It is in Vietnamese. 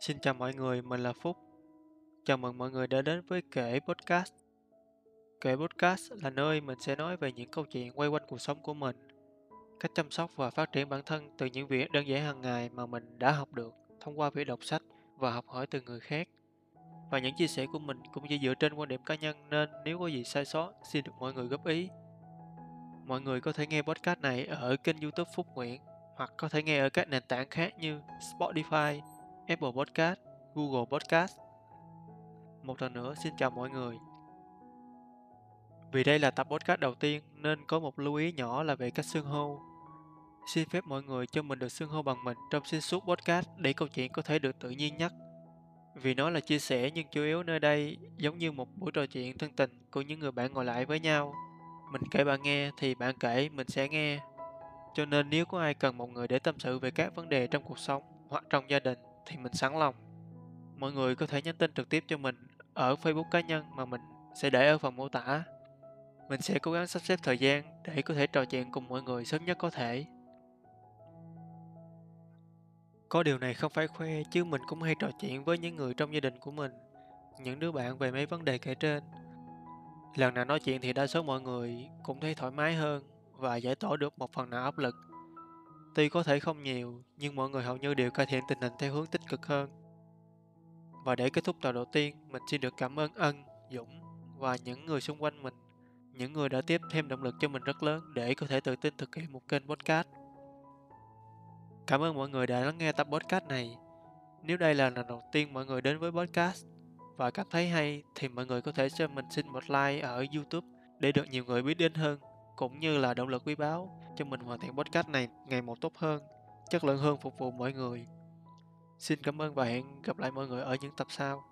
Xin chào mọi người, mình là Phúc. Chào mừng mọi người đã đến với Kể Podcast. Kể Podcast là nơi mình sẽ nói về những câu chuyện quay quanh cuộc sống của mình, cách chăm sóc và phát triển bản thân từ những việc đơn giản hàng ngày mà mình đã học được thông qua việc đọc sách và học hỏi từ người khác. Và những chia sẻ của mình cũng chỉ dựa trên quan điểm cá nhân nên nếu có gì sai sót xin được mọi người góp ý. Mọi người có thể nghe podcast này ở kênh youtube Phúc Nguyễn hoặc có thể nghe ở các nền tảng khác như Spotify, Apple Podcast, Google Podcast. Một lần nữa xin chào mọi người. Vì đây là tập podcast đầu tiên nên có một lưu ý nhỏ là về cách xưng hô. Xin phép mọi người cho mình được xưng hô bằng mình trong xuyên suốt podcast để câu chuyện có thể được tự nhiên nhất. Vì nó là chia sẻ nhưng chủ yếu nơi đây giống như một buổi trò chuyện thân tình của những người bạn ngồi lại với nhau. Mình kể bạn nghe thì bạn kể mình sẽ nghe. Cho nên nếu có ai cần một người để tâm sự về các vấn đề trong cuộc sống hoặc trong gia đình thì mình sẵn lòng. Mọi người có thể nhắn tin trực tiếp cho mình ở Facebook cá nhân mà mình sẽ để ở phần mô tả. Mình sẽ cố gắng sắp xếp thời gian để có thể trò chuyện cùng mọi người sớm nhất có thể. Có điều này không phải khoe chứ mình cũng hay trò chuyện với những người trong gia đình của mình, những đứa bạn về mấy vấn đề kể trên. Lần nào nói chuyện thì đa số mọi người cũng thấy thoải mái hơn và giải tỏa được một phần nào áp lực Tuy có thể không nhiều, nhưng mọi người hầu như đều cải thiện tình hình theo hướng tích cực hơn. Và để kết thúc tập đầu tiên, mình xin được cảm ơn Ân, Dũng và những người xung quanh mình, những người đã tiếp thêm động lực cho mình rất lớn để có thể tự tin thực hiện một kênh podcast. Cảm ơn mọi người đã lắng nghe tập podcast này. Nếu đây là lần đầu tiên mọi người đến với podcast và cảm thấy hay thì mọi người có thể cho mình xin một like ở YouTube để được nhiều người biết đến hơn cũng như là động lực quý báu cho mình hoàn thiện podcast này ngày một tốt hơn, chất lượng hơn phục vụ mọi người. Xin cảm ơn và hẹn gặp lại mọi người ở những tập sau.